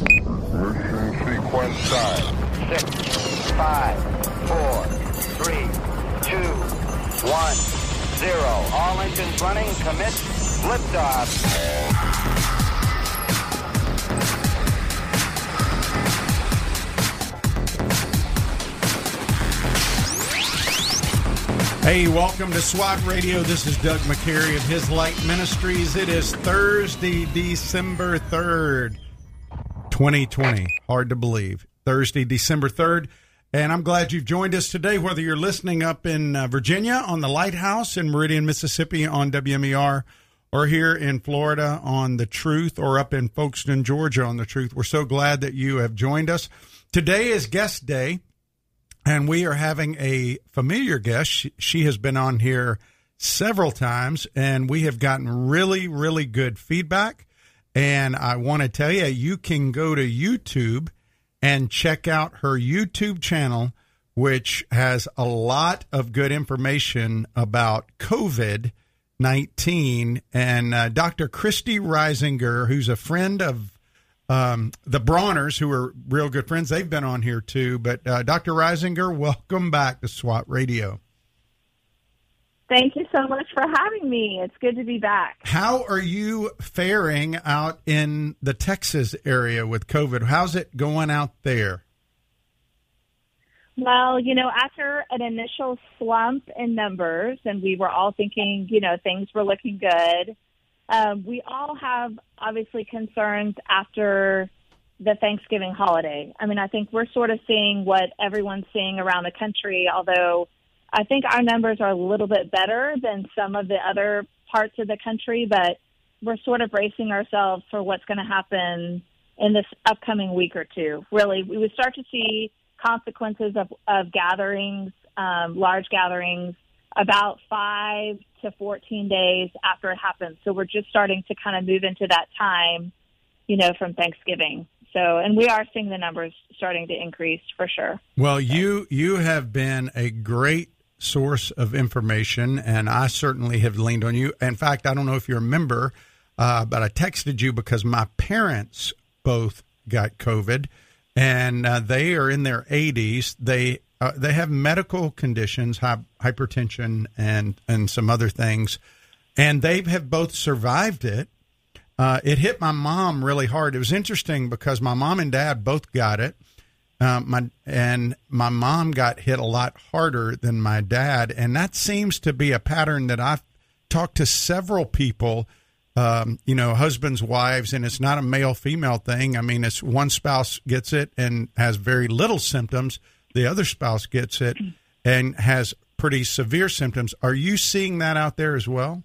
Mission sequence time. Six, five, four, three, two, one, zero. All engines running. Commit. Liftoff. Hey, welcome to SWAT Radio. This is Doug McCary of His Light Ministries. It is Thursday, December 3rd, 2020. Hard to believe. Thursday, December 3rd. And I'm glad you've joined us today, whether you're listening up in uh, Virginia on the Lighthouse in Meridian, Mississippi on WMER, or here in Florida on The Truth, or up in Folkston, Georgia on The Truth. We're so glad that you have joined us. Today is guest day. And we are having a familiar guest. She, she, has been on here several times, and we have gotten really, really good feedback. And I want to tell you, you can go to YouTube and check out her YouTube channel, which has a lot of good information about COVID 19. And uh, Dr. Christy Risinger, who's a friend of um, the Brauners, who are real good friends, they've been on here too. But uh, Dr. Risinger, welcome back to SWAT Radio. Thank you so much for having me. It's good to be back. How are you faring out in the Texas area with COVID? How's it going out there? Well, you know, after an initial slump in numbers, and we were all thinking, you know, things were looking good um, we all have obviously concerns after the Thanksgiving holiday. I mean, I think we're sort of seeing what everyone's seeing around the country, although I think our numbers are a little bit better than some of the other parts of the country, but we're sort of bracing ourselves for what's going to happen in this upcoming week or two. Really, we would start to see consequences of, of gatherings, um, large gatherings, about five to 14 days after it happens. So we're just starting to kind of move into that time, you know, from Thanksgiving. So, and we are seeing the numbers starting to increase for sure. Well, you you have been a great source of information, and I certainly have leaned on you. In fact, I don't know if you're remember, uh, but I texted you because my parents both got COVID, and uh, they are in their 80s. They uh, they have medical conditions, hypertension, and and some other things, and they have both survived it. Uh, it hit my mom really hard. It was interesting because my mom and dad both got it. Uh, my and my mom got hit a lot harder than my dad, and that seems to be a pattern that I've talked to several people. Um, you know, husbands, wives, and it's not a male female thing. I mean, it's one spouse gets it and has very little symptoms the other spouse gets it and has pretty severe symptoms. Are you seeing that out there as well?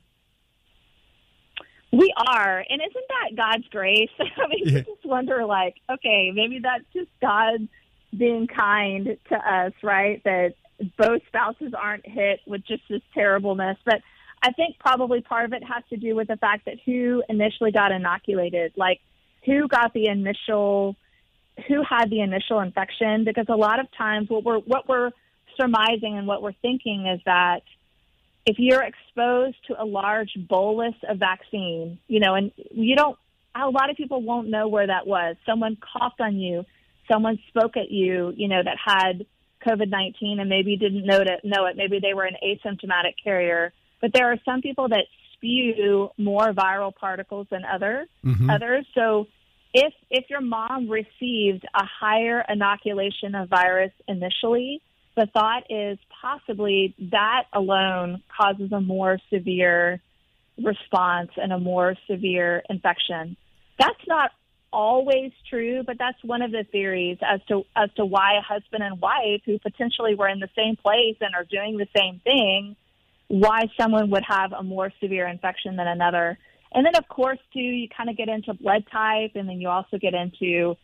We are, and isn't that God's grace? I mean, yeah. you just wonder, like, okay, maybe that's just God being kind to us, right? That both spouses aren't hit with just this terribleness. But I think probably part of it has to do with the fact that who initially got inoculated, like who got the initial who had the initial infection because a lot of times what we're what we're surmising and what we're thinking is that if you're exposed to a large bolus of vaccine, you know, and you don't a lot of people won't know where that was. Someone coughed on you, someone spoke at you, you know, that had COVID nineteen and maybe didn't know it know it. Maybe they were an asymptomatic carrier. But there are some people that spew more viral particles than other mm-hmm. others. So if if your mom received a higher inoculation of virus initially, the thought is possibly that alone causes a more severe response and a more severe infection. That's not always true, but that's one of the theories as to as to why a husband and wife who potentially were in the same place and are doing the same thing, why someone would have a more severe infection than another. And then, of course, too, you kind of get into blood type, and then you also get into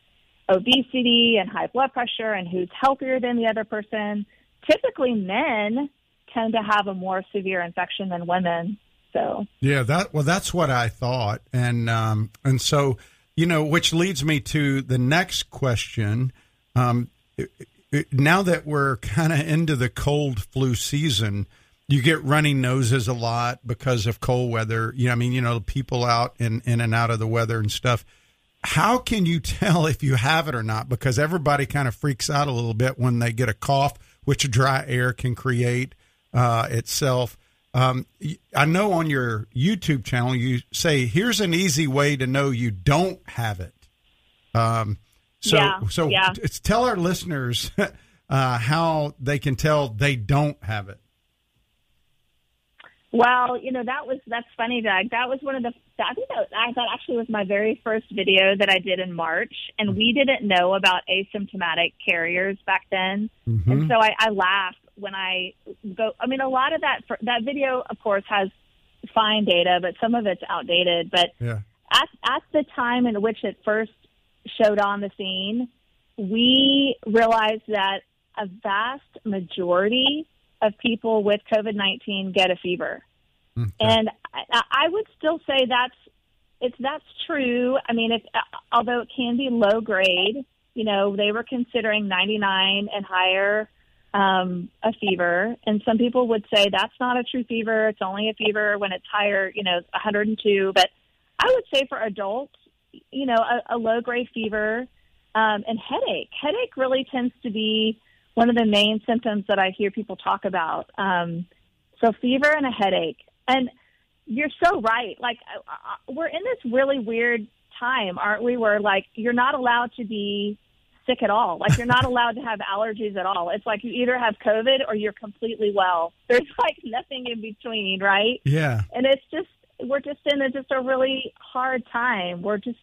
obesity and high blood pressure and who's healthier than the other person. Typically, men tend to have a more severe infection than women. So yeah, that well, that's what I thought, and um, and so you know, which leads me to the next question. Um, now that we're kind of into the cold flu season, you get runny noses a lot because of cold weather. You know, I mean, you know, people out in in and out of the weather and stuff. how can you tell if you have it or not? Because everybody kind of freaks out a little bit when they get a cough, which dry air can create uh, itself. Um, I know on your YouTube channel you say here's an easy way to know you don't have it. Um, so, Yeah, so yeah. tell our listeners uh, how they can tell they don't have it. Well, you know that was that's funny, Doug. That was one of the I think that I that actually was my very first video that I did in March, and we didn't know about asymptomatic carriers back then, and so I, I laughed when I go. I mean, a lot of that that video, of course, has fine data, but some of it's outdated. But Yeah. at at the time in which it first showed on the scene, we realized that a vast majority of people with COVID nineteen get a fever, hmm, and I, I would still say that's it's that's true. I mean, if although it can be low grade, you know, they were considering ninety nine and higher um, a fever, and some people would say that's not a true fever. It's only a fever when it's higher, you know, 102. But I would say for adults, you know, a, a low grade fever um, and headache. Headache really tends to be one of the main symptoms that I hear people talk about. Um, so fever and a headache, and you're so right. Like uh, uh, we're in this really weird time, aren't we? Where like you're not allowed to be sick at all. Like you're not allowed to have allergies at all. It's like you either have COVID or you're completely well. There's like nothing in between, right? Yeah. And it's just we're just in a, just a really hard time. We're just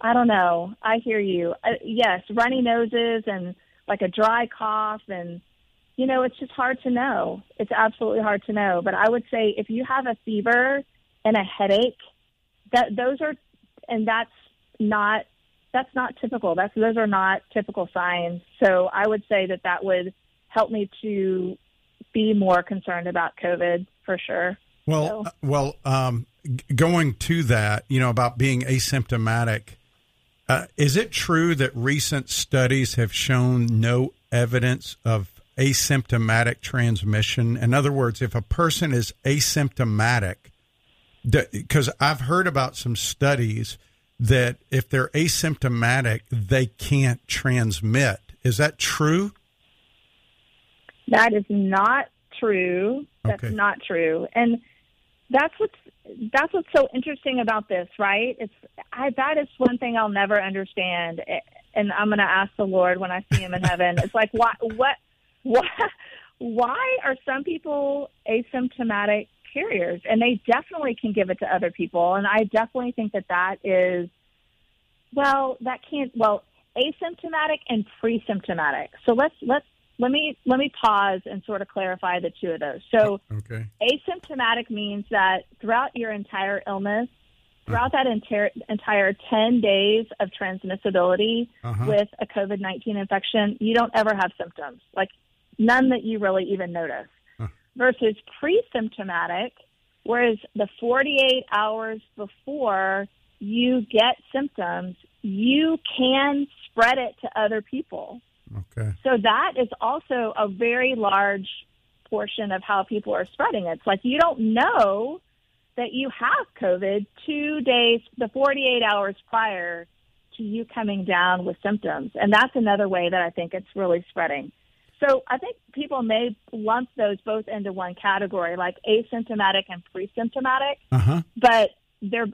I don't know. I hear you. Uh, yes, runny noses and like a dry cough and you know, it's just hard to know. It's absolutely hard to know. But I would say if you have a fever and a headache, that those are and that's not that's not typical. That's those are not typical signs. So I would say that that would help me to be more concerned about COVID for sure. Well, So- uh, well, um, g- going to that, you know, about being asymptomatic, uh, is it true that recent studies have shown no evidence of asymptomatic transmission? In other words, if a person is asymptomatic, because I've heard about some studies that if they're asymptomatic, they can't transmit. Is that true? That is not true. That's Okay. not true. And that's what's that's what's so interesting about this, right? It's I that is one thing I'll never understand. And I'm going to ask the Lord when I see him in heaven. It's like why what why why are some people asymptomatic carriers and they definitely can give it to other people and I definitely think that that is well, that can't well, asymptomatic and pre-symptomatic. So let's let's let me let me pause and sort of clarify the two of those. So Okay. asymptomatic means that throughout your entire illness, throughout that entire entire 10 days of transmissibility Uh-huh. with a COVID-19 infection, you don't ever have symptoms. Like none that you really even notice. Versus pre-symptomatic, whereas the 48 hours before you get symptoms, you can spread it to other people. Okay. So that is also a very large portion of how people are spreading it. It's like you don't know that you have COVID two days, the 48 hours prior to you coming down with symptoms. And that's another way that I think it's really spreading. So I think people may lump those both into one category, like asymptomatic and pre-symptomatic Uh huh. but they're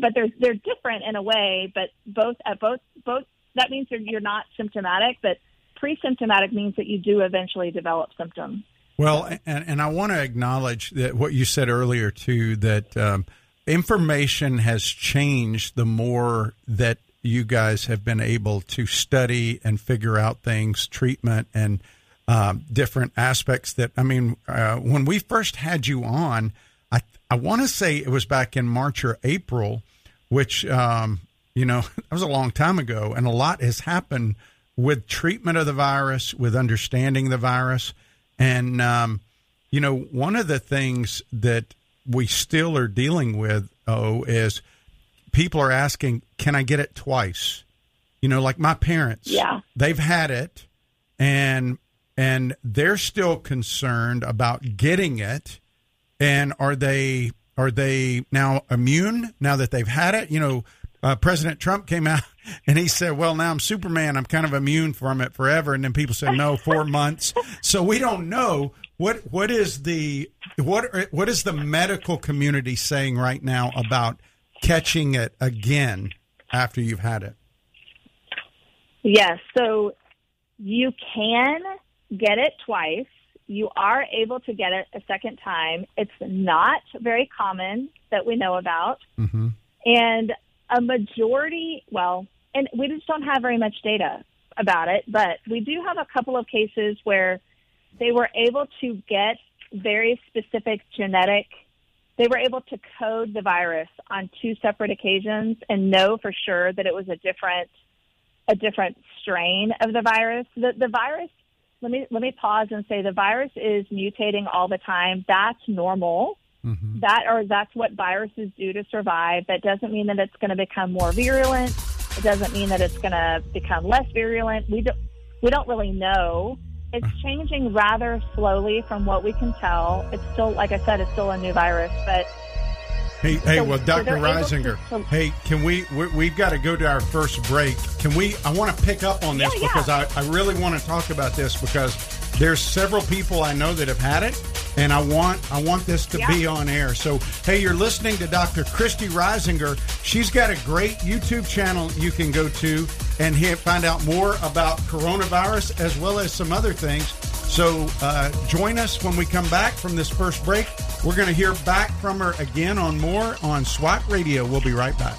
but they're they're different in a way. But both at both both that means that you're not symptomatic, but pre-symptomatic means that you do eventually develop symptoms. Well, and, and I want to acknowledge that what you said earlier too that um, information has changed the more that you guys have been able to study and figure out things, treatment and um, different aspects. That I mean, uh, when we first had you on, I I want to say it was back in March or April, which um, you know that was a long time ago, and a lot has happened with treatment of the virus, with understanding the virus. And, um, you know, one of the things that we still are dealing with, oh, is people are asking, can I get it twice? You know, like my parents. Yeah. They've had it and and they're still concerned about getting it. And are they are they now immune now that they've had it? You know, uh, President Trump came out and he said, "Well, now I'm Superman. I'm kind of immune from it forever." And then people said, "No, four months." So we don't know what what is the what what is the medical community saying right now about catching it again after you've had it? Yes, so you can get it twice. You are able to get it a second time. It's not very common that we know about. Mm-hmm. And a majority, well, and we just don't have very much data about it, but we do have a couple of cases where they were able to get very specific genetic they were able to code the virus on two separate occasions and know for sure that it was a different a different strain of the virus. The the virus let me let me pause and say the virus is mutating all the time. That's normal. Mm-hmm. That or that's what viruses do to survive. That doesn't mean that it's going to become more virulent. It doesn't mean that it's going to become less virulent. We don't we don't really know. It's changing rather slowly from what we can tell. It's still, like I said, it's still a new virus, but Hey, hey, So- well, Dr. Risinger, to- to- hey, can we, we, we've got to go to our first break. Can we, I want to pick up on this Yeah, yeah. because I, I really want to talk about this because there's several people I know that have had it and I want, I want this to Yeah. be on air. So, hey, you're listening to Dr. Christy Risinger. She's got a great YouTube channel you can go to and find out more about coronavirus as well as some other things. So uh, join us when we come back from this first break. We're going to hear back from her again on more on SWAT Radio. We'll be right back.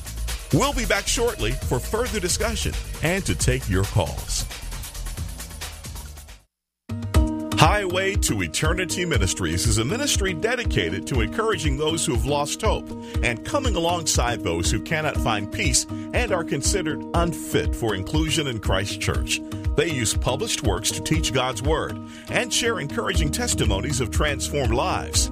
We'll be back shortly for further discussion and to take your calls. Highway to Eternity Ministries is a ministry dedicated to encouraging those who have lost hope and coming alongside those who cannot find peace and are considered unfit for inclusion in Christ's church. They use published works to teach God's Word and share encouraging testimonies of transformed lives.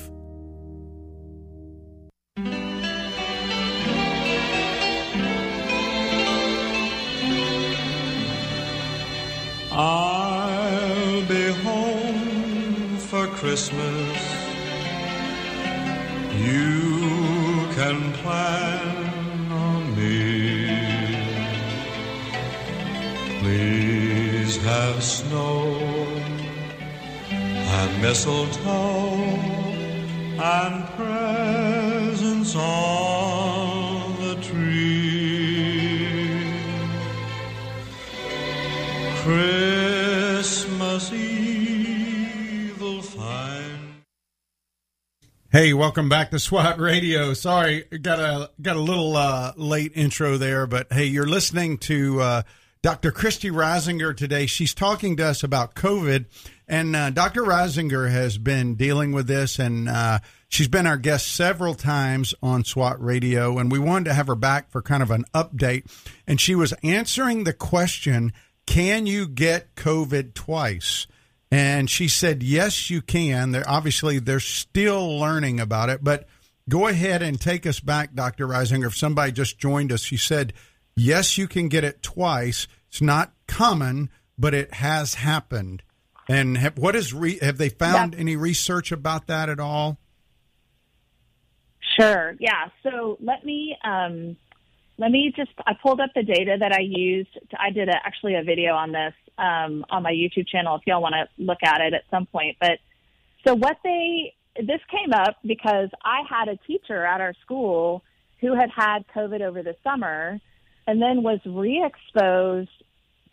I'll be home for Christmas. You can plan on me. Please have snow and mistletoe and presents on Christmas Eve find. Hey, welcome back to SWAT Radio. Sorry, got a got a little uh, late intro there, but hey, you're listening to uh, Dr. Christy Risinger today. She's talking to us about COVID, and uh, Dr. Risinger has been dealing with this, and uh, she's been our guest several times on SWAT Radio, and we wanted to have her back for kind of an update, and she was answering the question, "Can you get COVID twice?" And she said, yes, you can. They're obviously they're still learning about it, but go ahead and take us back, Dr. Risinger. If somebody just joined us, she said, yes, you can get it twice. It's not common, but it has happened. And have, what is re, have they found any research about that at all? Sure. Yeah. So let me um, let me just I pulled up the data that I used. I did a, actually a video on this um, on my YouTube channel if y'all want to look at it at some point. But so what they this came up because I had a teacher at our school who had had COVID over the summer and then was re-exposed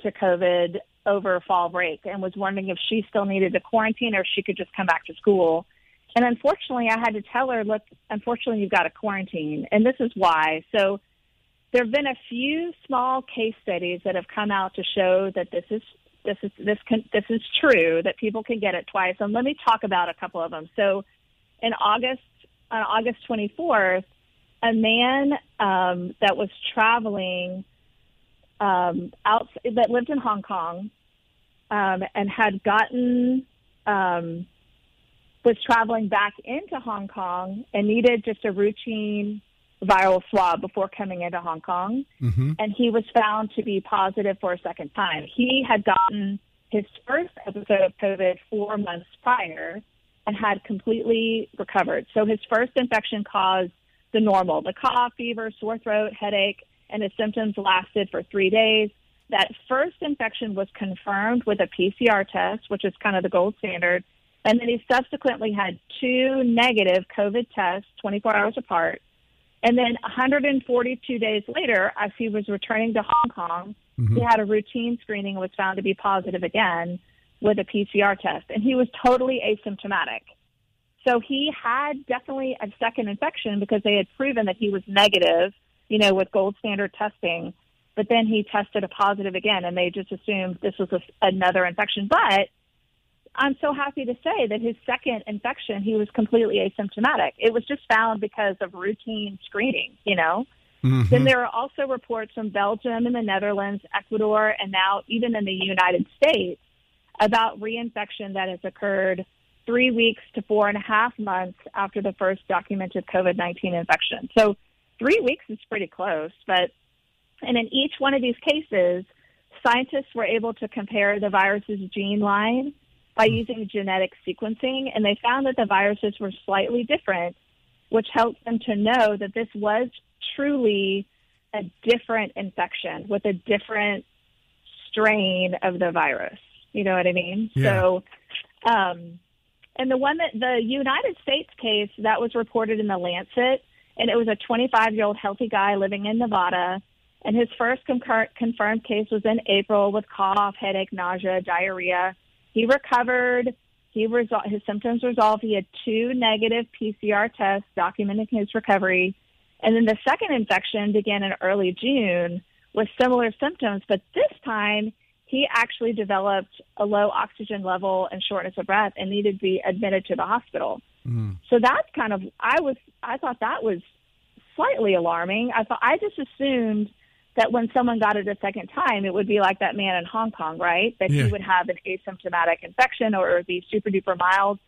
to COVID over fall break and was wondering if she still needed to quarantine or if she could just come back to school. And unfortunately, I had to tell her, look, unfortunately, you've got to quarantine. And this is why. So there have been a few small case studies that have come out to show that this is this is this can this is true that people can get it twice. And let me talk about a couple of them. So in August on August 24th, a man um, that was traveling um, out that lived in Hong Kong um, and had gotten um, was traveling back into Hong Kong and needed just a routine viral swab before coming into Hong Kong, Mm-hmm. and he was found to be positive for a second time. He had gotten his first episode of COVID four months prior and had completely recovered. So his first infection caused the normal, the cough, fever, sore throat, headache, and his symptoms lasted for three days. That first infection was confirmed with a PCR test, which is kind of the gold standard. And then he subsequently had two negative COVID tests 24 hours apart. And then 142 days later, as he was returning to Hong Kong, mm-hmm. he had a routine screening and was found to be positive again with a PCR test. And he was totally asymptomatic. So he had definitely a second infection because they had proven that he was negative, you know, with gold standard testing. But then he tested a positive again, and they just assumed this was a, another infection. But I'm so happy to say that his second infection, he was completely asymptomatic. It was just found because of routine screening, you know. Mm-hmm. Then there are also reports from Belgium and the Netherlands, Ecuador, and now even in the United States about reinfection that has occurred three weeks to four and a half months after the first documented COVID 19 infection. So three weeks is pretty close, but and in each one of these cases, scientists were able to compare the virus's gene line by using genetic sequencing, and they found that the viruses were slightly different, which helped them to know that this was truly a different infection with a different strain of the virus. You know what I mean? Yeah. So, um, and the one that the United States case that was reported in the Lancet, and it was a 25 year old healthy guy living in Nevada. And his first concur- confirmed case was in April with cough, headache, nausea, diarrhea. He recovered. He resol- his symptoms resolved. He had two negative PCR tests documenting his recovery. And then the second infection began in early June with similar symptoms, but this time he actually developed a low oxygen level and shortness of breath and needed to be admitted to the hospital. Hmm. So that's kind of I was I thought that was slightly alarming. I thought I just assumed that when someone got it a second time, it would be like that man in Hong Kong, right? That Yeah. he would have an asymptomatic infection or it would be super duper mild.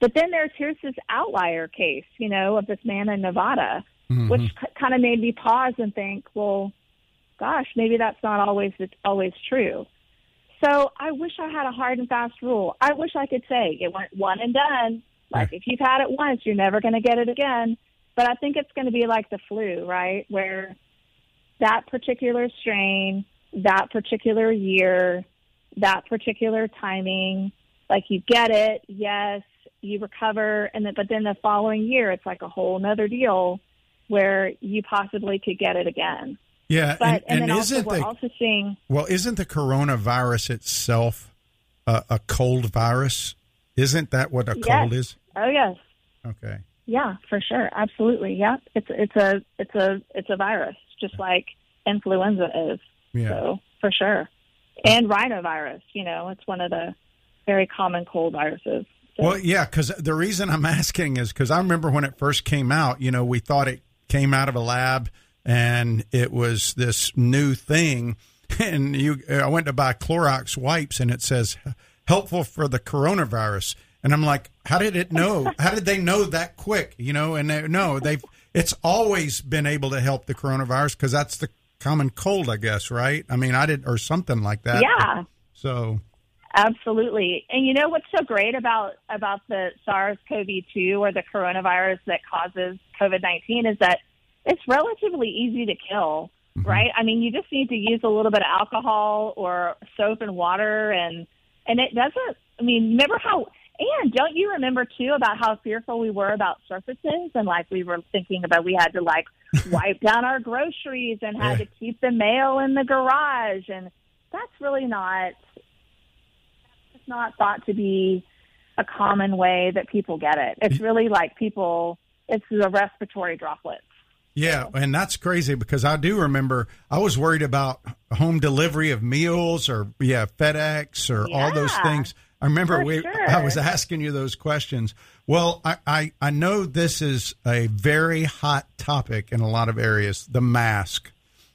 But then there's here's this outlier case, you know, of this man in Nevada, mm-hmm. which k- kind of made me pause and think, well, gosh, maybe that's not always always true. So I wish I had a hard and fast rule. I wish I could say it went one and done. Like if you've had it once, you're never going to get it again. But I think it's going to be like the flu, right? Where that particular strain, that particular year, that particular timing, like you get it, yes, you recover, and then, but then the following year, it's like a whole nother deal where you possibly could get it again. Yeah, But and, and, and then also isn't we're the also seeing well, isn't the coronavirus itself a, a cold virus? Isn't that what a Yes. cold is? oh yes, Okay. Yeah, for sure. Absolutely. Yeah. It's it's a it's a it's a virus, just like influenza is. Yeah. So for sure. And rhinovirus, you know, it's one of the very common cold viruses. So, Well, yeah, because the reason I'm asking is because I remember when it first came out, you know, we thought it came out of a lab and it was this new thing. And you, I went to buy Clorox wipes and it says helpful for the coronavirus. And I'm like, how did it know? How did they know that quick? You know, and they, no, they've, it's always been able to help the coronavirus because that's the common cold, I guess, right? I mean, I did, or something like that. yeah, So, absolutely. And you know what's so great about about the SARS-CoV-2 or the coronavirus that causes COVID-19 is that it's relatively easy to kill, mm-hmm. right? I mean, you just need to use a little bit of alcohol or soap and water and and it doesn't I mean, remember how and don't you remember too about how fearful we were about surfaces and like we were thinking about we had to like wipe down our groceries and had Yeah. to keep the mail in the garage and that's really not just not thought to be a common way that people get it. It's really like people, it's the respiratory droplets. Yeah, and that's crazy because I do remember I was worried about home delivery of meals or yeah FedEx or all those things. I remember for we sure. I was asking you those questions. Well, I, I I know this is a very hot topic in a lot of areas, the mask.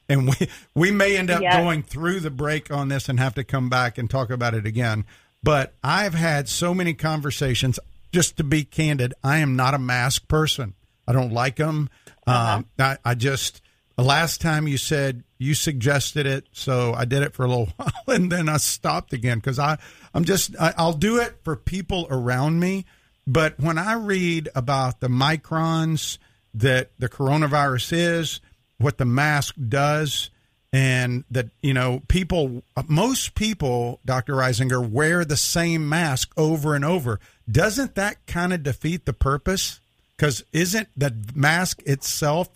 And we we may end up Yes. going through the break on this and have to come back and talk about it again. But I've had so many conversations. Just to be candid, I am not a mask person. I don't like them. Um, I, I just the last time you said you suggested it, so I did it for a little while, and then I stopped again because I I'm just I, I'll do it for people around me. But when I read about the microns that the coronavirus is, what the mask does, and that you know people most people dr risinger wear the same mask over and over doesn't that kind of defeat the purpose because isn't the mask itself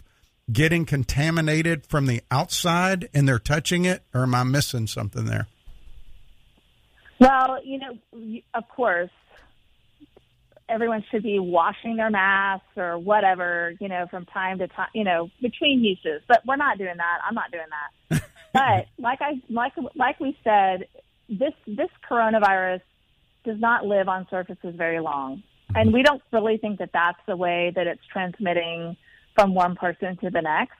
getting contaminated from the outside and they're touching it or am i missing something there Well, you know, of course, everyone should be washing their masks or whatever, you know, from time to time, you know, between uses. But we're not doing that. I'm not doing that. but like I like like we said, this this coronavirus does not live on surfaces very long, and mm-hmm. we don't really think that that's the way that it's transmitting from one person to the next.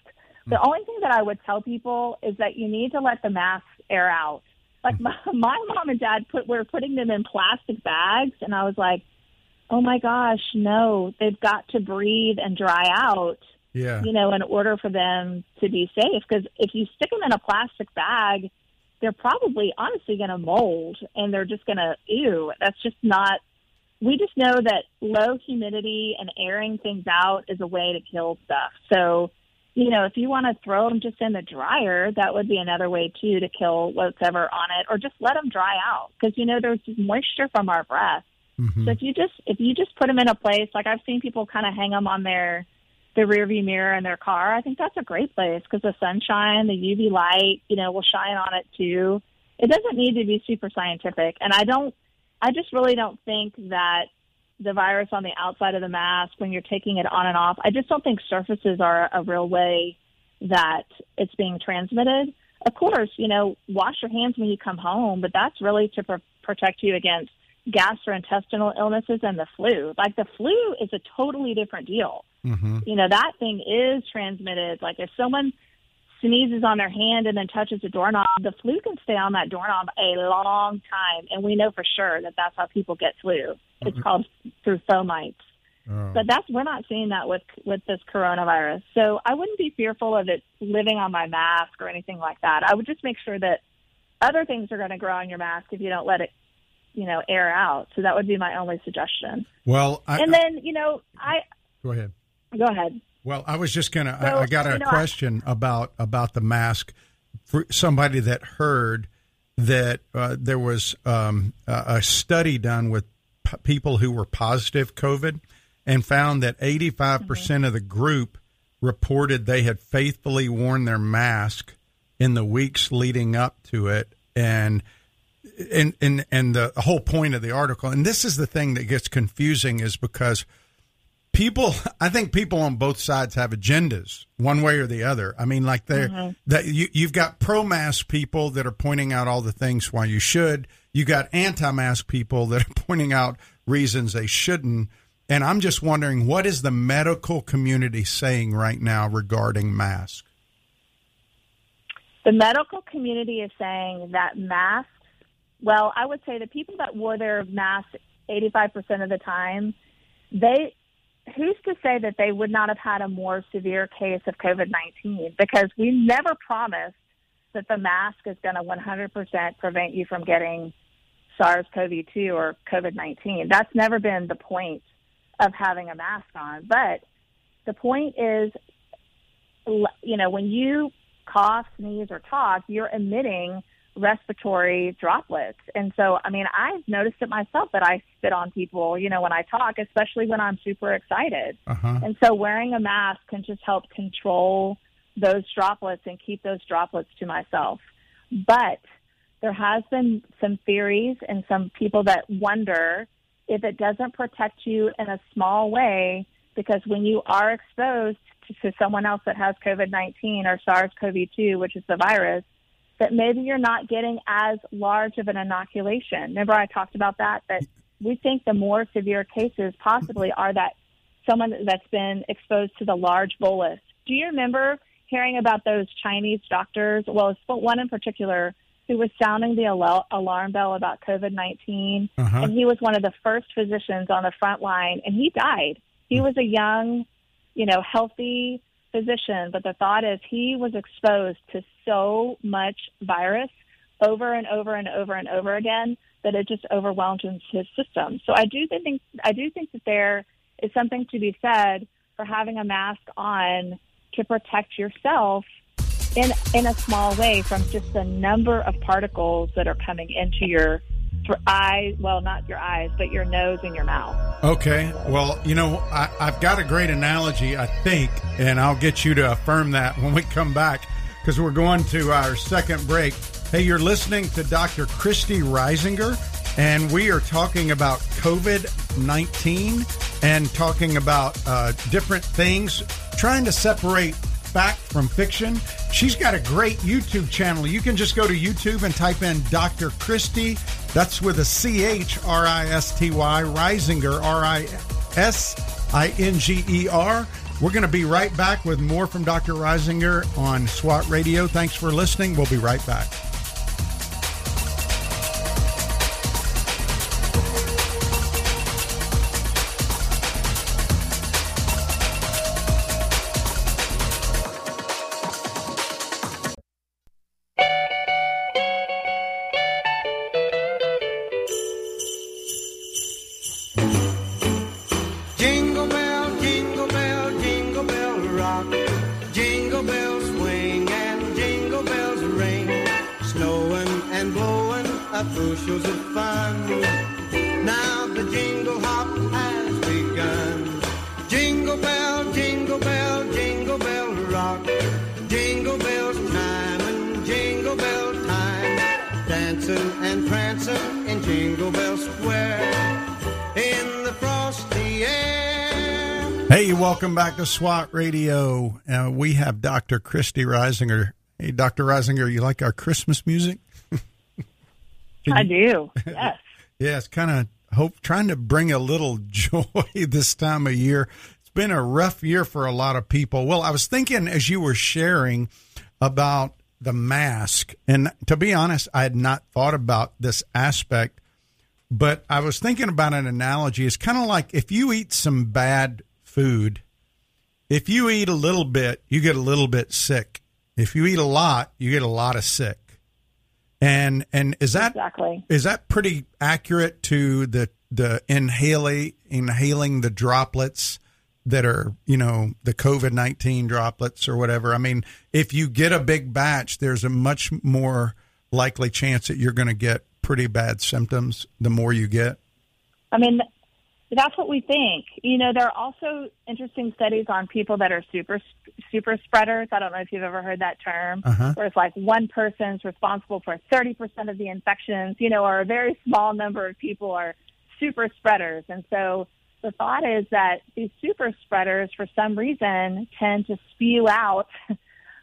The hmm. only thing that I would tell people is that you need to let the masks air out. Like my, hmm. my mom and dad put were putting them in plastic bags, and I was like, "Oh my gosh, no! They've got to breathe and dry out, yeah you know, in order for them to be safe. Because if you stick them in a plastic bag, they're probably honestly going to mold, and they're just going to ew. That's just not. We just know that low humidity and airing things out is a way to kill stuff. So you know, if you want to throw them just in the dryer, that would be another way too to kill whatever on it, or just let them dry out because you know there's moisture from our breath. Mhm. So if you just if you just put them in a place, like I've seen people kind of hang them on their the rear view mirror in their car, I think that's a great place because the sunshine, the UV light, you know, will shine on it too. It doesn't need to be super scientific, and I don't, I just really don't think that the virus on the outside of the mask when you're taking it on and off. I just don't think surfaces are a real way that it's being transmitted. Of course, you know, wash your hands when you come home, but that's really to pr- protect you against gastrointestinal illnesses and the flu. Like the flu is a totally different deal. Mhm. You know, that thing is transmitted. Like if someone sneezes on their hand and then touches a doorknob, the flu can stay on that doorknob a long time. And we know for sure that that's how people get flu. It's mm-hmm. called through fomites. Oh. But that's we're not seeing that with with this coronavirus. So I wouldn't be fearful of it living on my mask or anything like that. I would just make sure that other things are going to grow on your mask if you don't let it, you know, air out. So that would be my only suggestion. well I, And then, you know, I go ahead go ahead. Well, I was just gonna. So, I, I got a know, I- question about about the mask for somebody that heard that uh, there was um, a, a study done with p- people who were positive COVID and found that eighty five percent of the group reported they had faithfully worn their mask in the weeks leading up to it, and and and and the whole point of the article. And this is the thing that gets confusing is because people i think people on both sides have agendas one way or the other. I mean like they're mm-hmm. that you, you've got pro-mask people that are pointing out all the things why you should. You got anti-mask people that are pointing out reasons they shouldn't. And i'm just wondering what is the medical community saying right now regarding masks? The medical community is saying that masks, well, I would say the people that wore their masks 85% of the time, they, who's to say that they would not have had a more severe case of COVID 19? Because we never promised that the mask is going to 100% prevent you from getting SARS CoV 2 or COVID 19. That's never been the point of having a mask on. But the point is, you know, when you cough, sneeze, or talk, you're emitting respiratory droplets. And so, I mean, I've noticed it myself that I spit on people, you know, when I talk, especially when I'm super excited. uh-huh And so wearing a mask can just help control those droplets and keep those droplets to myself. But there has been some theories and some people that wonder if it doesn't protect you in a small way, because when you are exposed to, to someone else that has COVID 19 or SARS CoV 2, which is the virus, that maybe you're not getting as large of an inoculation. Remember, I talked about that? That we think the more severe cases possibly are that someone that's been exposed to the large bolus. Do you remember hearing about those Chinese doctors? Well, one in particular who was sounding the alarm bell about COVID 19. Uh-huh. And he was one of the first physicians on the front line, and he died. He was a young, you know, healthy physician, but the thought is he was exposed to so much virus over and over and over and over again that it just overwhelmed his system. So I do think I do think that there is something to be said for having a mask on to protect yourself in in a small way from just the number of particles that are coming into your eyes. Well, not your eyes, but your nose and your mouth. Okay. Well, you know, I, I've got a great analogy, I think, and I'll get you to affirm that when we come back because we're going to our second break. Hey, you're listening to Dr. Christy Risinger, and we are talking about COVID 19 and talking about uh, different things, trying to separate fact from fiction. She's got a great YouTube channel. You can just go to YouTube and type in Dr. Christy. That's with a C H R I S T Y, Risinger, R I S I N G E R. We're going to be right back with more from Dr. Risinger on SWAT Radio. Thanks for listening. We'll be right back. Hey, welcome back to SWAT Radio. Uh, we have Dr. Christy Risinger. Hey, Dr. Risinger, you like our Christmas music? I do. Yes. Yeah, it's kind of hope trying to bring a little joy this time of year. It's been a rough year for a lot of people. Well, I was thinking as you were sharing about the mask, and to be honest, I had not thought about this aspect, but I was thinking about an analogy. It's kind of like if you eat some bad food, if you eat a little bit, you get a little bit sick. If you eat a lot, you get a lot of sick. And and is that Exactly. is that pretty accurate to the the inhaling inhaling the droplets that are you know the COVID nineteen droplets or whatever? I mean, if you get a big batch, there's a much more likely chance that you're going to get pretty bad symptoms the more you get. I mean, that's what we think. You know, there are also interesting studies on people that are super super spreaders. I don't know if you've ever heard that term, Uh-huh. where it's like one person's responsible for 30% of the infections, you know, or a very small number of people are super spreaders. And so the thought is that these super spreaders, for some reason, tend to spew out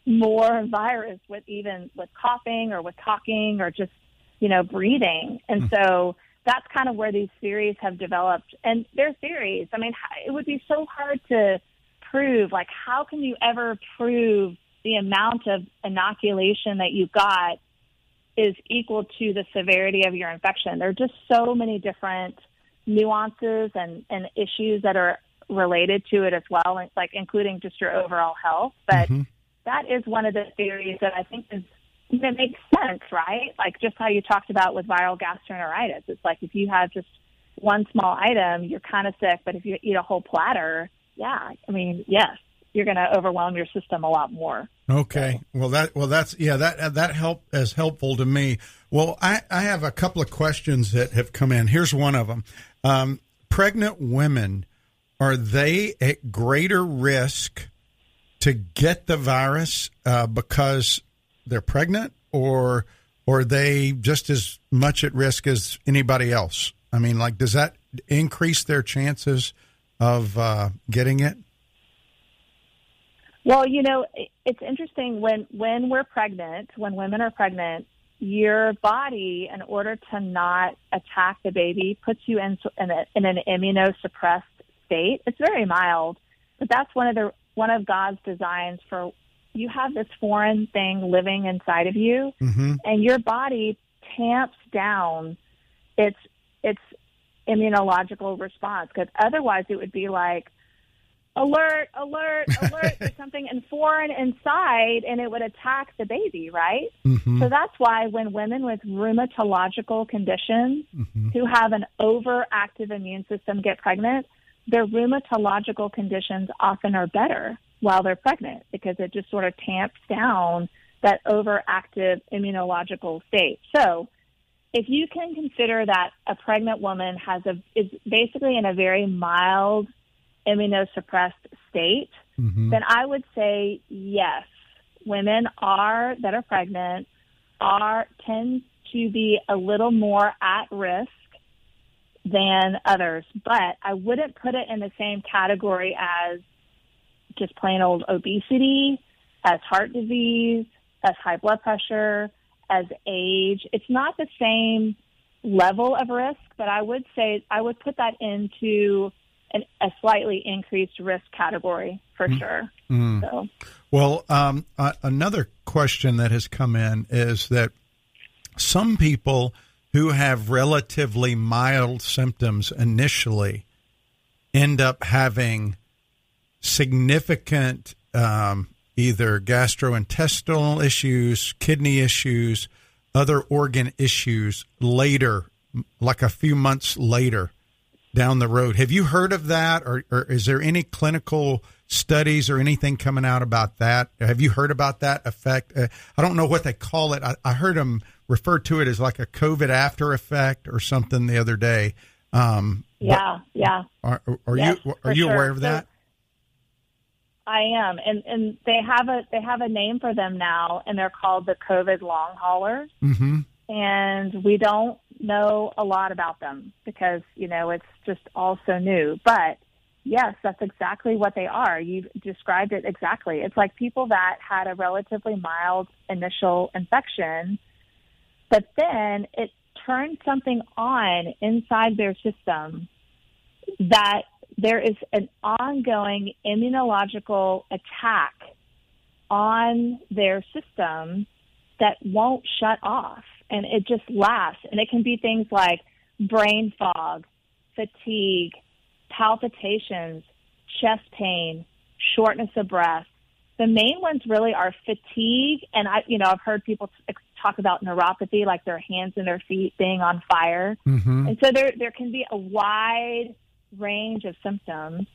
more virus with even with coughing or with talking or just, you know, breathing. And so that's kind of where these theories have developed. And they're theories. I mean, h- it would be so hard to prove. Like, how can you ever prove the amount of inoculation that you got is equal to the severity of your infection? There are just so many different nuances and, and issues that are related to it as well, and, like including just your overall health. But mm-hmm. that is one of the theories that I think is that makes sense, right? Like just how you talked about with viral gastroenteritis. It's like if you have just one small item, you're kind of sick, but if you eat a whole platter, yeah, I mean, yes, you're going to overwhelm your system a lot more. Okay. Well, that well that's yeah that that help is helpful to me. Well, I I have a couple of questions that have come in. Here's one of them. Um, pregnant women are they at greater risk to get the virus uh, because they're pregnant, or or are they just as much at risk as anybody else? I mean, like, does that increase their chances of uh, getting it? Well, you know, it's interesting when when we're pregnant, when women are pregnant, your body, in order to not attack the baby, puts you in in, a, in an immunosuppressed state. It's very mild, but that's one of the one of God's designs for you have this foreign thing living inside of you, mm-hmm. and your body tamps down its its immunological response because otherwise it would be like alert, alert, alert, there's something in foreign inside and it would attack the baby, right? Mm-hmm. So that's why when women with rheumatological conditions Mm-hmm. who have an overactive immune system get pregnant, their rheumatological conditions often are better while they're pregnant because it just sort of tamps down that overactive immunological state. So if you can consider that a pregnant woman has a is basically in a very mild immunosuppressed state, Mhm. then I would say yes, women are that are pregnant are tend to be a little more at risk than others, but I wouldn't put it in the same category as just plain old obesity, as heart disease, as high blood pressure, as age. It's not the same level of risk, but I would say I would put that into an, a slightly increased risk category for sure. So, Well, um, uh, another question that has come in is that some people who have relatively mild symptoms initially end up having significant um, either gastrointestinal issues, kidney issues, other organ issues later, like a few months later down the road. Have you heard of that, or, or is there any clinical studies or anything coming out about that? Have you heard about that effect? Uh, I don't know what they call it. I, I heard them refer to it as like a COVID after effect or something the other day. Um, yeah, yeah. are, are Yes, you are you sure. aware of that? I am, and and they have a they have a name for them now, and they're called the COVID long haulers. Mm-hmm. and we don't know a lot about them because you know it's just all so new but yes that's exactly what they are you've described it exactly it's like people that had a relatively mild initial infection but then it turned something on inside their system that there is an ongoing immunological attack on their system that won't shut off and it just lasts. And it can be things like brain fog fatigue palpitations chest pain shortness of breath. The main ones really are fatigue and i you know i've heard people talk about neuropathy like their hands and their feet being on fire. Mm-hmm. and so there there can be a wide range of symptoms.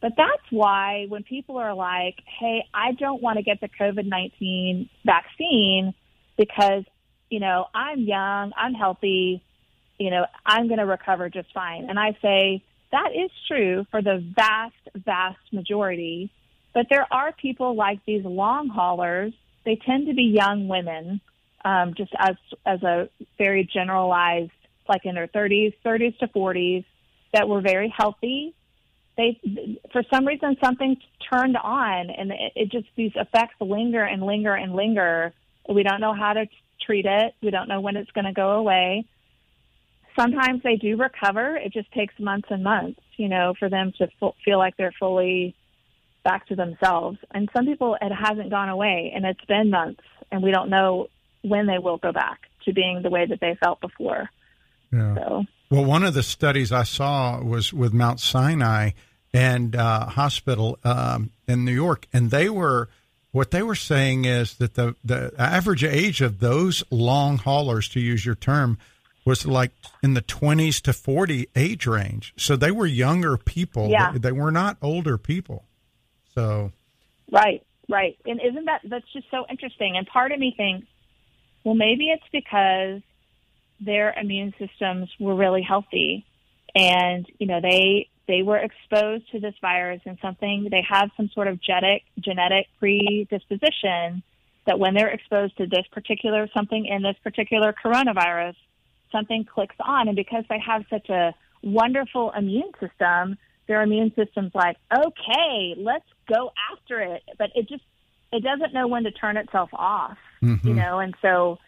But that's why when people are like, "Hey, I don't want to get the COVID-19 vaccine because, you know, I'm young, I'm healthy, you know, I'm going to recover just fine." And I say, that is true for the vast vast majority, but there are people like these long haulers. They tend to be young women, um, just as as a very generalized like in their 30s, 30s to 40s, that were very healthy. They, for some reason, something turned on, and it, it just these effects linger and linger and linger. We don't know how to treat it. We don't know when it's going to go away. Sometimes they do recover. It just takes months and months, you know, for them to fu- feel like they're fully back to themselves. And some people, it hasn't gone away, and it's been months, and we don't know when they will go back to being the way that they felt before. Yeah. So, Well, one of the studies I saw was with Mount Sinai and uh, Hospital um, in New York, and they were what they were saying is that the the average age of those long haulers, to use your term, was like in the twenties to forty age range. So they were younger people. Yeah. They, they were not older people. So Right, right. And isn't that that's just so interesting? And part of me thinks, well, maybe it's because their immune systems were really healthy, and you know they they were exposed to this virus and something they have some sort of genetic genetic predisposition that when they're exposed to this particular something in this particular coronavirus, something clicks on. And because they have such a wonderful immune system, their immune system's like, okay, let's go after it. But it just, it doesn't know when to turn itself off, Mm-hmm. you know, and so,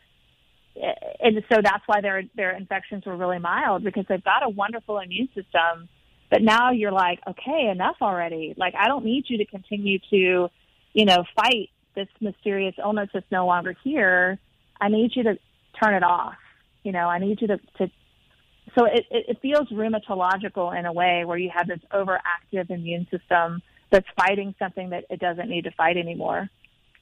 and so that's why their, their infections were really mild because they've got a wonderful immune system. But now you're like, okay, enough already. Like, I don't need you to continue to, you know, fight this mysterious illness that's no longer here. I need you to turn it off. You know, I need you to, to so it, it, it feels rheumatological in a way where you have this overactive immune system that's fighting something that it doesn't need to fight anymore.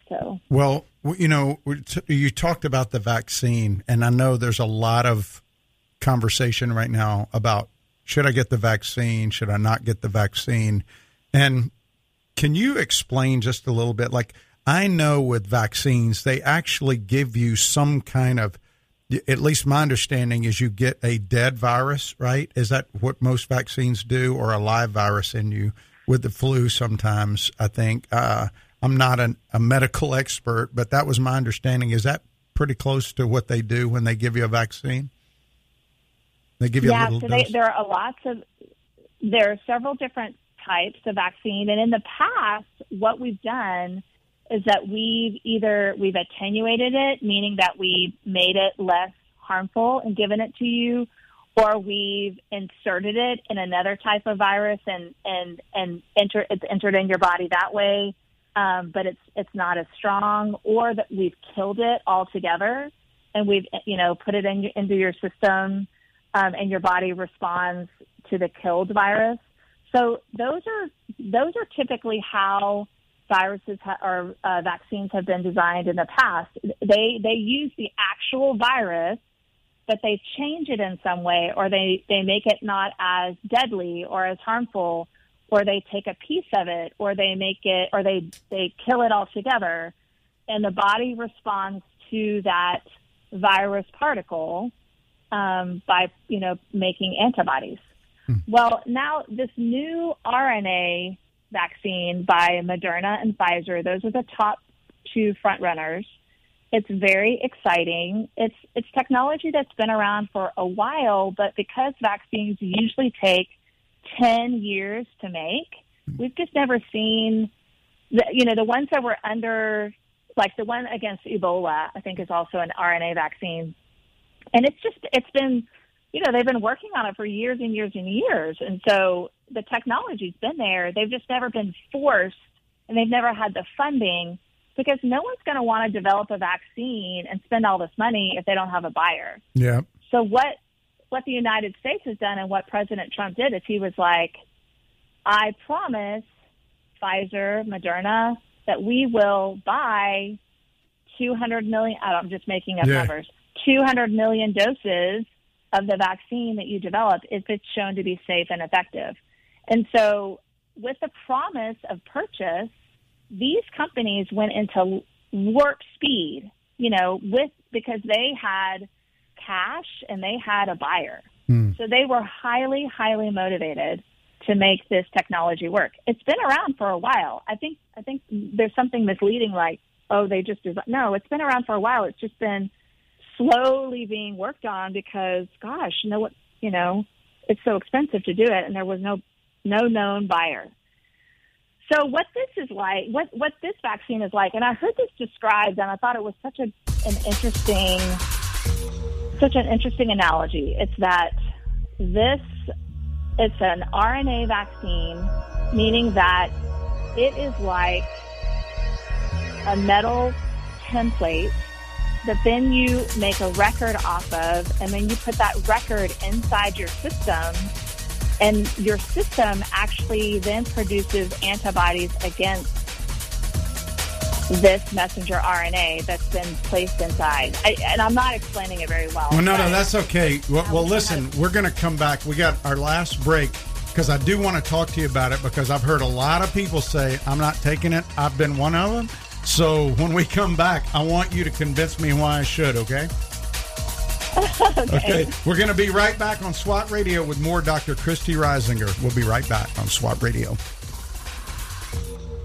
So Well, you know, you talked about the vaccine, and I know there's a lot of conversation right now about should I get the vaccine? Should I not get the vaccine? And can you explain just a little bit? Like, I know with vaccines, they actually give you some kind of, at least my understanding is you get a dead virus, right? Is that what most vaccines do, or a live virus in you? With the flu, sometimes I think. Uh, I'm not an, a medical expert, but that was my understanding. Is that pretty close to what they do when they give you a vaccine? They give you yeah, a little so dose. there are lots of there are several different types of vaccine, and in the past, what we've done is that we've either we've attenuated it, meaning that we made it less harmful and given it to you, or we've inserted it in another type of virus and and and enter it's entered in your body that way, um, but it's it's not as strong, or that we've killed it altogether and we've you know put it in, into your system um, and your body responds to the killed virus. So those are those are typically how viruses ha- or uh, vaccines have been designed in the past. They they use the actual virus, but they change it in some way, or they they make it not as deadly or as harmful, or they take a piece of it, or they make it, or they they kill it all together and the body responds to that virus particle um, by you know making antibodies. Well, now this new RNA vaccine by Moderna and Pfizer, those are the top two front runners. It's very exciting. It's it's technology that's been around for a while, but because vaccines usually take ten years to make, hmm. we've just never seen the you know the ones that were under like the one against Ebola. I think is also an RNA vaccine, and it's just it's been you know, they've been working on it for years and years and years. And so the technology's been there. They've just never been forced and they've never had the funding because no one's going to want to develop a vaccine and spend all this money if they don't have a buyer. yeah. So what what the United States has done and what President Trump did is he was like, I promise Pfizer, Moderna that we will buy 200 million. Oh, I am just making up Yeah. numbers. 200 million doses of the vaccine that you develop if it's shown to be safe and effective. And so, with the promise of purchase, these companies went into warp speed, you know, with because they had cash and they had a buyer. Hmm. So they were highly, highly motivated to make this technology work. It's been around for a while. I think I think there's something misleading like, oh, they just no, it's been around for a while. It's just been slowly being worked on because gosh, no what you know, it's so expensive to do it and there was no no known buyer. So what this is like, what what this vaccine is like, and I heard this described and I thought it was such a an interesting such an interesting analogy. It's that this it's an RNA vaccine, meaning that it is like a metal template that then you make a record off of, and then you put that record inside your system, and your system actually then produces antibodies against this messenger RNA that's been placed inside. I, and I'm not explaining it very well. Well, no, no, that's okay. Well, well listen, we're going to come back. We got our last break because I do want to talk to you about it because I've heard a lot of people say, I'm not taking it. I've been one of them. So when we come back, I want you to convince me why I should, okay? okay. We're going to be right back on SWAT Radio with more Dr. Christy Risinger. We'll be right back on SWAT Radio.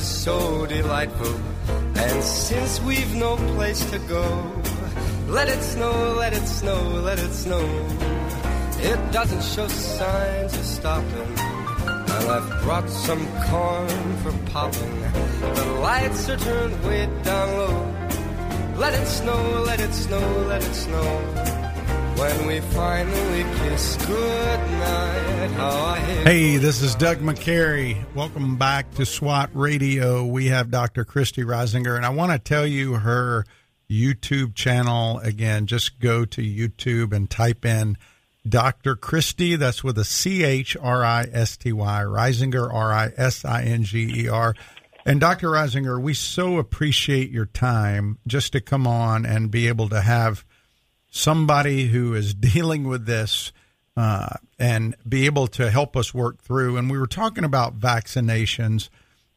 is so delightful. And since we've no place to go, let it snow, let it snow, let it snow. It doesn't show signs of stopping. And I've brought some corn for popping. The lights are turned way down low. Let it snow, let it snow, let it snow. When we finally kiss goodnight, how Hey, this is Doug McCary. Welcome back to SWAT Radio. We have Dr. Christy Risinger, and I want to tell you her YouTube channel again. Just go to YouTube and type in Dr. Christy. That's with a C H R I S T Y, Risinger, R I S I N G E R. And Dr. Risinger, we so appreciate your time just to come on and be able to have somebody who is dealing with this uh, and be able to help us work through. And we were talking about vaccinations.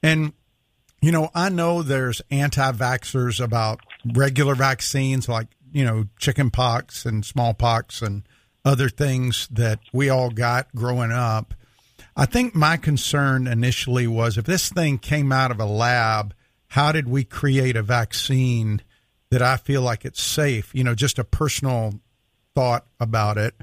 And, you know, I know there's anti vaxxers about regular vaccines like, you know, chicken pox and smallpox and other things that we all got growing up. I think my concern initially was if this thing came out of a lab, how did we create a vaccine that I feel like it's safe? You know, just a personal thought about it.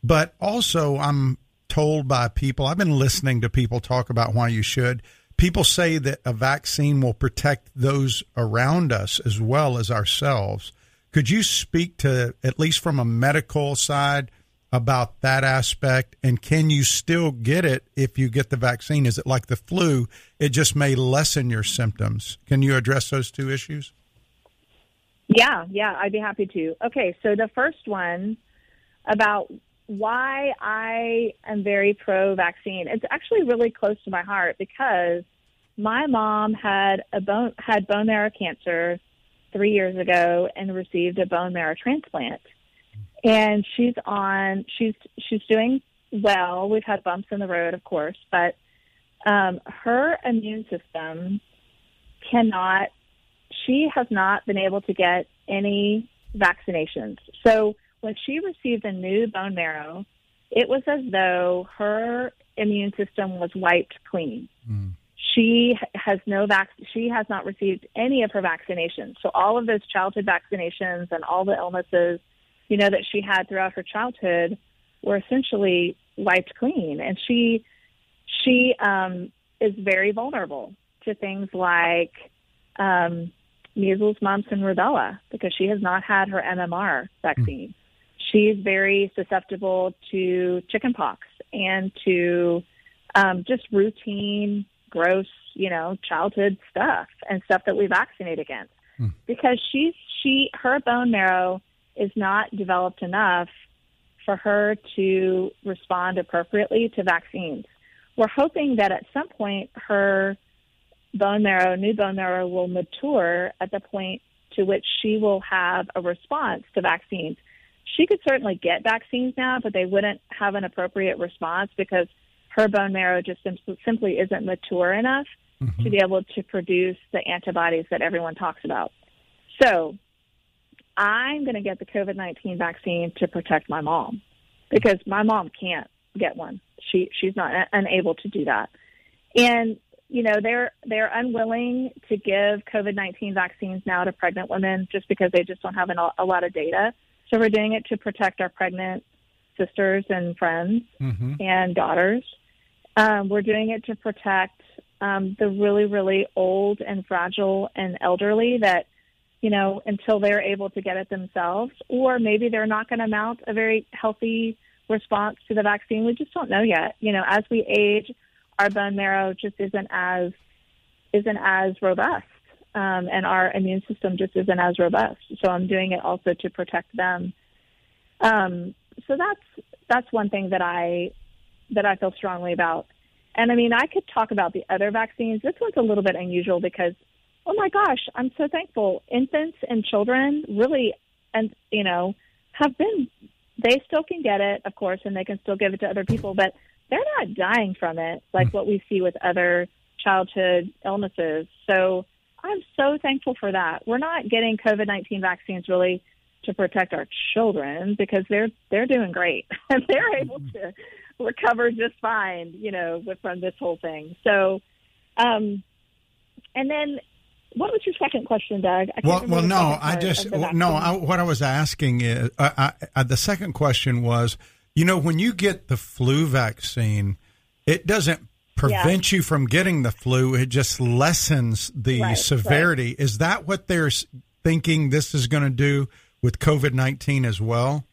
But also, I'm told by people, I've been listening to people talk about why you should. People say that a vaccine will protect those around us as well as ourselves. Could you speak to, at least from a medical side, about that aspect? And can you still get it if you get the vaccine? Is it like the flu? It just may lessen your symptoms. Can you address those two issues? Yeah, yeah, I'd be happy to. Okay, so the first one about why I am very pro vaccine. It's actually really close to my heart because my mom had a bone had bone marrow cancer 3 years ago and received a bone marrow transplant. And she's on she's she's doing well. We've had bumps in the road, of course, but um, her immune system cannot she has not been able to get any vaccinations. So when she received a new bone marrow, it was as though her immune system was wiped clean. Mm. She has no vac- she has not received any of her vaccinations. So all of those childhood vaccinations and all the illnesses, you know, that she had throughout her childhood were essentially wiped clean. And she she um, is very vulnerable to things like um, measles, mumps, and rubella because she has not had her MMR vaccine. Mm. She's very susceptible to chickenpox and to um, just routine, gross, you know, childhood stuff and stuff that we vaccinate against mm. because she's she her bone marrow is not developed enough for her to respond appropriately to vaccines. We're hoping that at some point her bone marrow, new bone marrow will mature at the point to which she will have a response to vaccines. She could certainly get vaccines now, but they wouldn't have an appropriate response because her bone marrow just sim- simply isn't mature enough mm-hmm. to be able to produce the antibodies that everyone talks about. So, I'm going to get the COVID 19 vaccine to protect my mom because my mom can't get one. She she's not unable to do that. And you know, they're they're unwilling to give COVID nineteen vaccines now to pregnant women just because they just don't have an, a lot of data. So we're doing it to protect our pregnant sisters and friends Mm-hmm. and daughters. Um, we're doing it to protect um, the really, really old and fragile and elderly that, you know, until they're able to get it themselves, or maybe they're not going to mount a very healthy response to the vaccine. We just don't know yet. You know, as we age, our bone marrow just isn't as isn't as robust, um, and our immune system just isn't as robust. So I'm doing it also to protect them. Um, so that's that's one thing that I that I feel strongly about. And I mean, I could talk about the other vaccines. This one's a little bit unusual because, oh my gosh, I'm so thankful. Infants and children really, and you know, have been. They still can get it, of course, and they can still give it to other people, but they're not dying from it like what we see with other childhood illnesses. So I'm so thankful for that. We're not getting COVID 19 vaccines really to protect our children because they're they're doing great and they're able to recover just fine, you know, with, from this whole thing. So, um, and then what was your second question, Doug? I Well, well, no, I just well, no. I, what I was asking is, uh, I, I, the second question was, you know, when you get the flu vaccine, it doesn't prevent you from getting the flu; it just lessens the Right, severity. Is that what they're thinking this is going to do with COVID nineteen as well?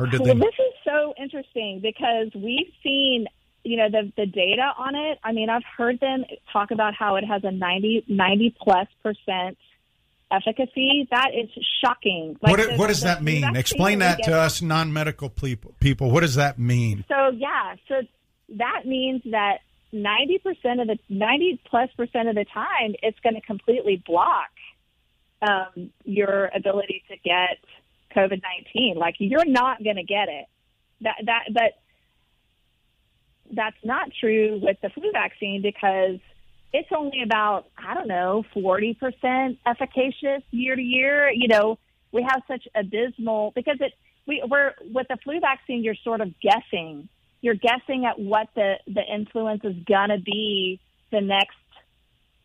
Or did Well, they? this is so interesting because we've seen, you know, the the data on it. I mean, I've heard them talk about how it has a 90, 90 plus percent efficacy. That is shocking. Like, What, the- what does the that mean? Explain that to us non medical people. People, what does that mean? So yeah, so that means that ninety percent of the ninety plus percent of the time, it's going to completely block um, your ability to get COVID nineteen. Like you're not going to get it. That that but that's not true with the flu vaccine because it's only about I don't know forty percent efficacious year to year. You know, we have such abysmal because it we we're with the flu vaccine you're sort of guessing. You're guessing at what the the influence is gonna be the next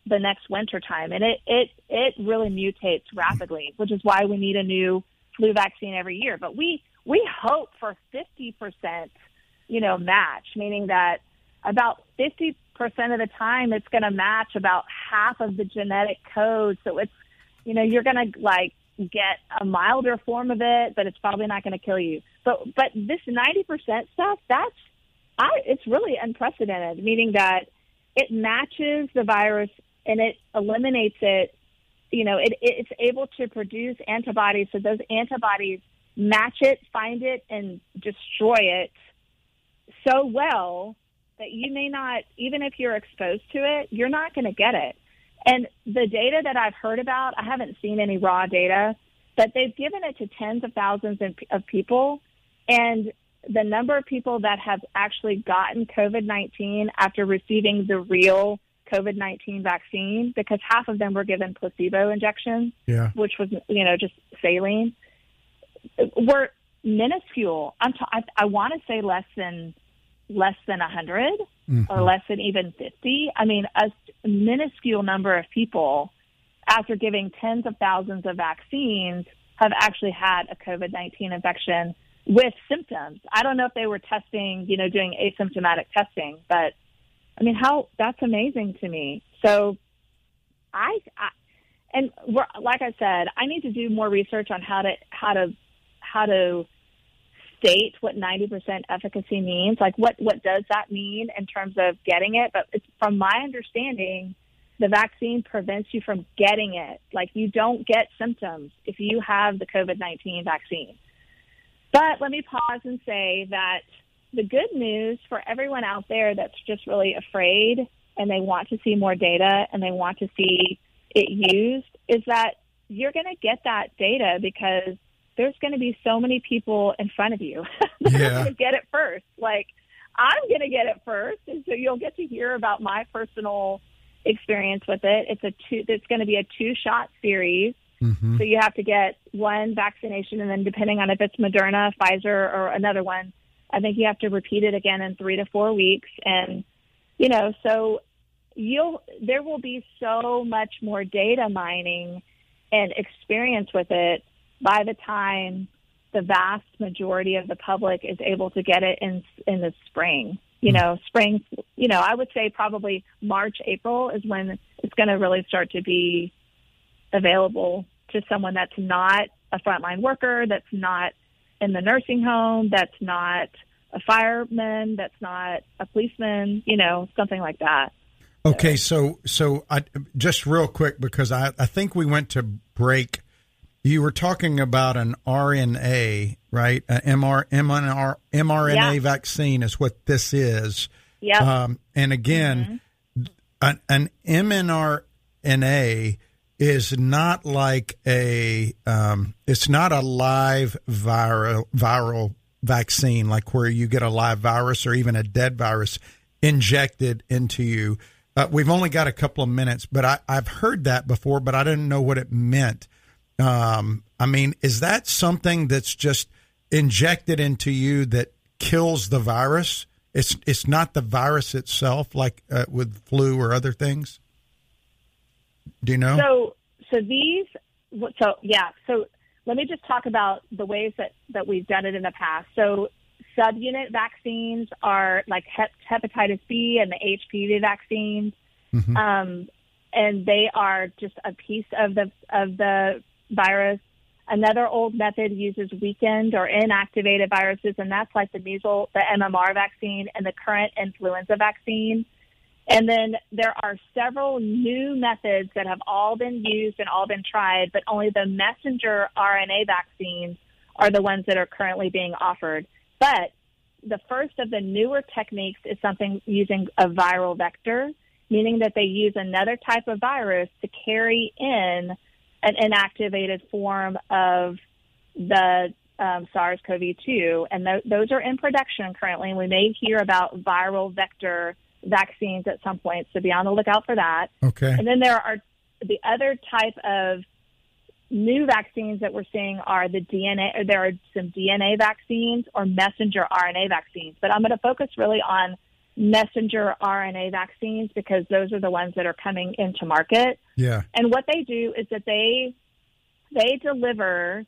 the next winter time, and it it it really mutates rapidly, which is why we need a new flu vaccine every year. But we we hope for fifty percent, you know, match, meaning that about fifty percent of the time it's going to match about half of the genetic code. So it's you know you're going to like get a milder form of it, but it's probably not going to kill you. But but this ninety percent stuff, that's I it's really unprecedented, meaning that it matches the virus and it eliminates it. You know, it, it's able to produce antibodies, so those antibodies match it, find it, and destroy it so well that you may not, even if you're exposed to it, you're not going to get it. And the data that I've heard about, I haven't seen any raw data, but they've given it to tens of thousands of- people. And the number of people that have actually gotten COVID 19 after receiving the real COVID 19 vaccine, because half of them were given placebo injections, Yeah. which was, you know, just saline, were minuscule. I'm t- I, I want to say less than less than 100 or mm-hmm. less than even 50. I mean, a minuscule number of people after giving tens of thousands of vaccines have actually had a COVID 19 infection with symptoms. I don't know if they were testing, you know, doing asymptomatic testing, but I mean, how that's amazing to me. So I, I and we're, like I said, I need to do more research on how to how to how to state what 90% efficacy means. Like, what what does that mean in terms of getting it? But it's, from my understanding, the vaccine prevents you from getting it. Like, you don't get symptoms if you have the COVID 19 vaccine. But let me pause and say that the good news for everyone out there that's just really afraid and they want to see more data and they want to see it used is that you're going to get that data because there's going to be so many people in front of you that Yeah. are going to get it first. Like, I'm going to get it first, and so you'll get to hear about my personal experience with it. It's a two. It's going to be a two shot series. Mm-hmm. So you have to get one vaccination, and then depending on if it's Moderna, Pfizer, or another one, I think you have to repeat it again in three to four weeks. And you know, so you'll there will be so much more data mining and experience with it by the time the vast majority of the public is able to get it in in the spring. You hmm. know, spring. You know, I would say probably March, April is when it's going to really start to be available to someone that's not a frontline worker, that's not in the nursing home, that's not a fireman, that's not a policeman. You know, something like that. Okay, so so I just real quick because I I think we went to break. You were talking about an RNA, right? An MR, MR, mRNA Yeah. vaccine is what this is. Yep. Um, and again, an, an mRNA is not like a um, it's not a live viral viral vaccine like where you get a live virus or even a dead virus injected into you. Uh, we've only got a couple of minutes, but I, I've heard that before, but I didn't know what it meant. Um, I mean, is that something that's just injected into you that kills the virus? It's it's not the virus itself, like uh, with flu or other things. Do you know? So, so these, so yeah. So let me just talk about the ways that that we've done it in the past. So subunit vaccines are like hep- hepatitis B and the HPV vaccines, um, and they are just a piece of the of the virus. Another old method uses weakened or inactivated viruses, and that's like the measles, the MMR vaccine, and the current influenza vaccine. And then there are several new methods that have all been used and all been tried, but only the messenger RNA vaccines are the ones that are currently being offered. But the first of the newer techniques is something using a viral vector, meaning that they use another type of virus to carry in an inactivated form of the um, SARS-CoV-2, and th- those are in production currently. And we may hear about viral vector vaccines at some point, so be on the lookout for that. okay. And then there are the other type of new vaccines that we're seeing are the DNA. Or there are some DNA vaccines or messenger RNA vaccines, but I'm going to focus really on messenger RNA vaccines because those are the ones that are coming into market. Yeah, And what they do is that they they deliver.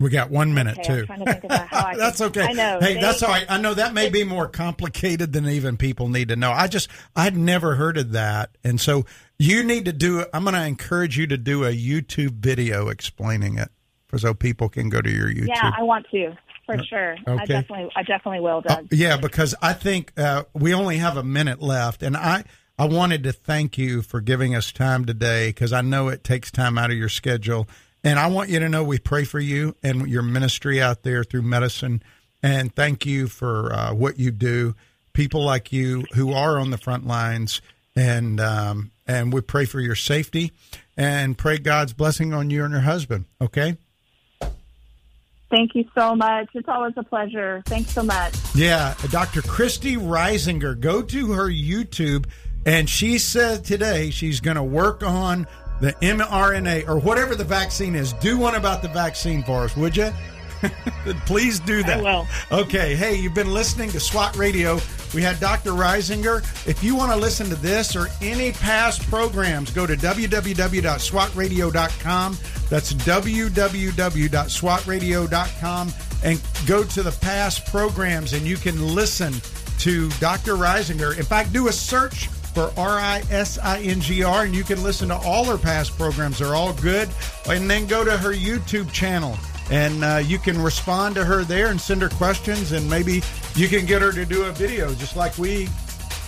we got one minute Okay, I'm too. trying to think about how I can- that's okay. I know. Hey, They- that's all right. I know that may be more complicated than even people need to know. I just I'd never heard of that, and so you need to do. I'm going to encourage you to do a YouTube video explaining it, for so people can go to your YouTube. Yeah, I want to for sure. I definitely, I definitely will, Doug. Yeah, because I think uh, we only have a minute left, and I I wanted to thank you for giving us time today because I know it takes time out of your schedule, and I want you to know we pray for you and your ministry out there through medicine, and thank you for uh, what you do. People like you who are on the front lines, and um, and we pray for your safety, and pray God's blessing on you and your husband. Okay. Thank you so much. It's always a pleasure. Thanks so much. Yeah, Dr. Christy Risinger. Go to her YouTube, and she said today she's going to work on the mRNA or whatever the vaccine is. Do one about the vaccine for us, would you? Please do that. I will. Okay. Hey, you've been listening to SWAT Radio. We had Dr. Risinger. If you want to listen to this or any past programs, go to www.swatradio.com. That's www.swatradio.com and go to the past programs and you can listen to Dr. Risinger. In fact, do a search for R I S I N G R and you can listen to all her past programs. They're all good. And then go to her YouTube channel and uh, you can respond to her there and send her questions and maybe you can get her to do a video just like we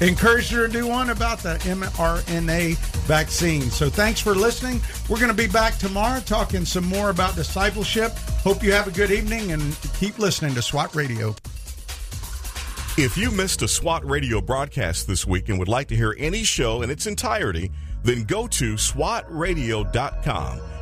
encouraged her to do one about the mRNA vaccine. So thanks for listening. We're going to be back tomorrow talking some more about discipleship. Hope you have a good evening and keep listening to SWAT Radio. If you missed a SWAT radio broadcast this week and would like to hear any show in its entirety, then go to SWATradio.com.